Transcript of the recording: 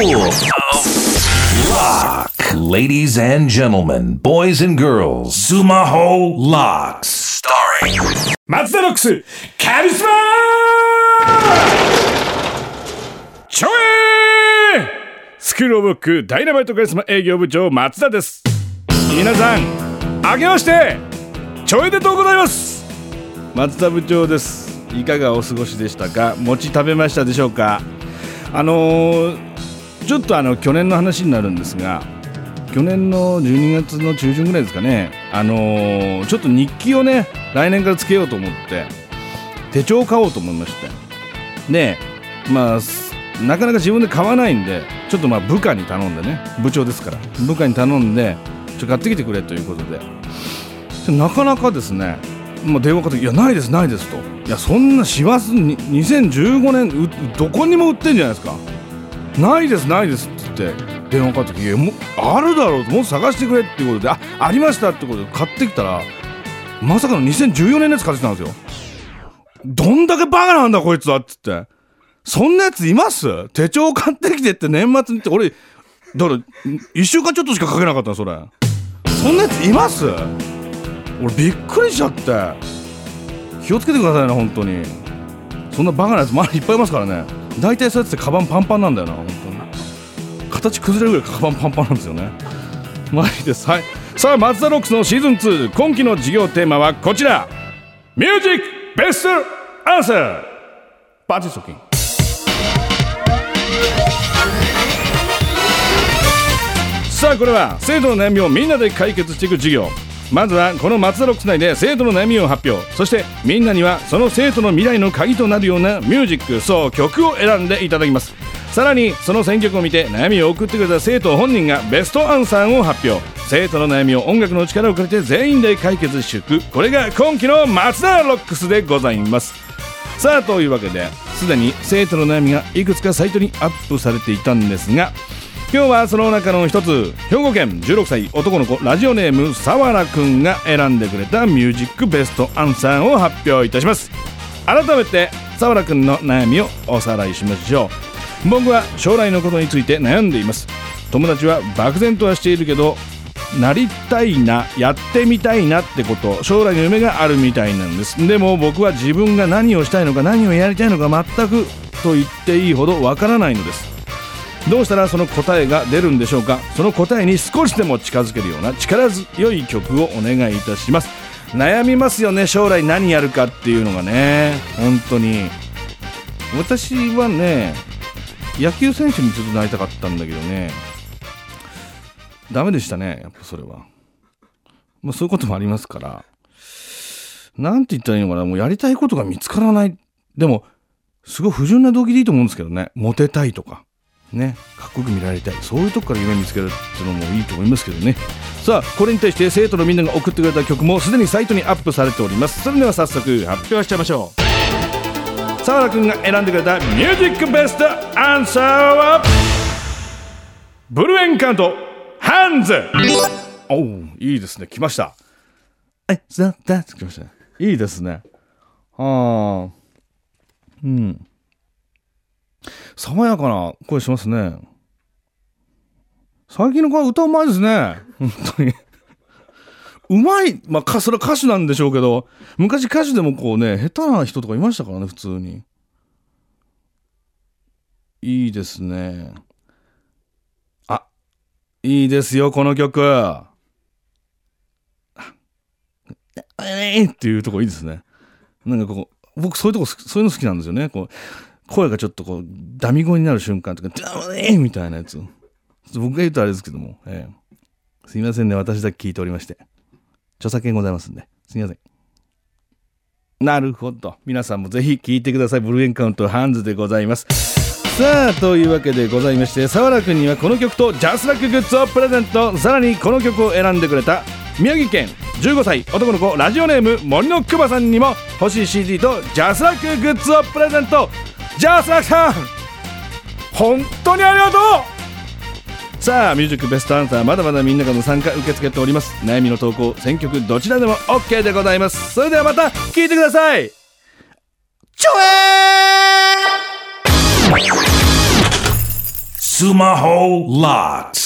Lock. Ladies and gentlemen, boys and girls, Sumaho Locks. Starring 松田ロックスカリスマちょえスクールオブロックダイナマイトカリスマ営業部長松田です。皆さんあけましてちょいでとうございます。松田部長です。いかがお過ごしでしたか？餅食べましたでしょうか？あのーちょっとあの去年の話になるんですが去年の12月の中旬ぐらいですかね。あのーちょっと日記をね来年からつけようと思って手帳を買おうと思いまして。でまあなかなか自分で買わないんでちょっとまあ部下に頼んでね部長ですから部下に頼んでちょ買ってきてくれということで。なかなかですね、まあ、電話かけて「いやないですないです」と「いやそんな師走に2015年どこにも売ってんじゃないですか。ないですないです」って言って電話かかってきていやもあるだろうもっと探してくれっていうことで「あありました」ってことで買ってきたらまさかの2014年のやつ買ってきたんですよ。どんだけバカなんだこいつはっつって。そんなやついます？手帳買ってきてって年末にって俺だから1週間ちょっとしかかけなかったそれ。そんなやついます？俺びっくりしちゃって。気をつけてくださいね本当に。そんなバカなやつ周りいっぱいいますからね。大体そうやってカバンパンパンなんだよな本当に。形崩れるぐらいカバンパンパンなんですよね。まあいいですはいさあマツダロックスのシーズン2今期の授業テーマはこちら。ミュージックベストアンサーパーティーストッキンさあこれは生徒の悩みをみんなで解決していく授業。まずはこの松田ロックス内で生徒の悩みを発表。そしてみんなにはその生徒の未来の鍵となるようなミュージックそう曲を選んでいただきます。さらにその選曲を見て悩みを送ってくれた生徒本人がベストアンサーを発表。生徒の悩みを音楽の力を借りて全員で解決していくこれが今期の松田ロックスでございます。さあというわけですでに生徒の悩みがいくつかサイトにアップされていたんですが今日はその中の一つ兵庫県16歳男の子ラジオネームさわらくんが選んでくれたミュージックベストアンサーを発表いたします。改めてさわらくんの悩みをおさらいしましょう。僕は将来のことについて悩んでいます。友達は漠然とはしているけどなりたいなやってみたいなってこと将来の夢があるみたいなんです。でも僕は自分が何をしたいのか何をやりたいのか全くと言っていいほどわからないのです。どうしたらその答えが出るんでしょうか？その答えに少しでも近づけるような力強い曲をお願いいたします。悩みますよね将来。何やるかっていうのがね。本当に。私はね野球選手にずっとなりたかったんだけどね。ダメでしたねやっぱそれは。まあそういうこともありますから。なんて言ったらいいのかな。もうやりたいことが見つからない。でもすごい不純な動機でいいと思うんですけどね。モテたいとか。ね、かっこよく見られたい。そういうとこから夢見つけるっていうのもいいと思いますけどね。さあこれに対して生徒のみんなが送ってくれた曲もすでにサイトにアップされております。それでは早速発表しちゃいましょう。澤田君が選んでくれたミュージックベストアンサーはブルーエンカウントハンズ。おおいいですね。来ました。えザ・ダ来ましたね。いいですね。はあ。うん爽やかな声しますね。最近の子は歌うまいですね。本当に。うまい。まあ、それは歌手なんでしょうけど、昔歌手でもこうね、下手な人とかいましたからね、普通に。いいですね。あ、いいですよ、この曲。えーっていうとこいいですね。なんかこう、僕そういうとこ、そういうの好きなんですよね。こう声がちょっとこう、ダミ声になる瞬間とか、ダメーみたいなやつ。僕が言うとあれですけども、ええ、すいませんね、私だけ聞いておりまして。著作権ございますんで、すいません。なるほど。皆さんもぜひ聞いてください。ブルーエンカウントハンズでございます。さあ、というわけでございまして、沢良くんにはこの曲とジャスラックグッズをプレゼント。さらにこの曲を選んでくれた宮城県15歳男の子ラジオネーム森のくまさんにも欲しい CD とジャスラックグッズをプレゼント。ジャスラックさん本当にありがとう。さあミュージックベストアンサーまだまだみんなからの参加受け付けております。悩みの投稿選曲どちらでも OK でございます。それではまた聞いてください。ちょえー！Sumaho Locks.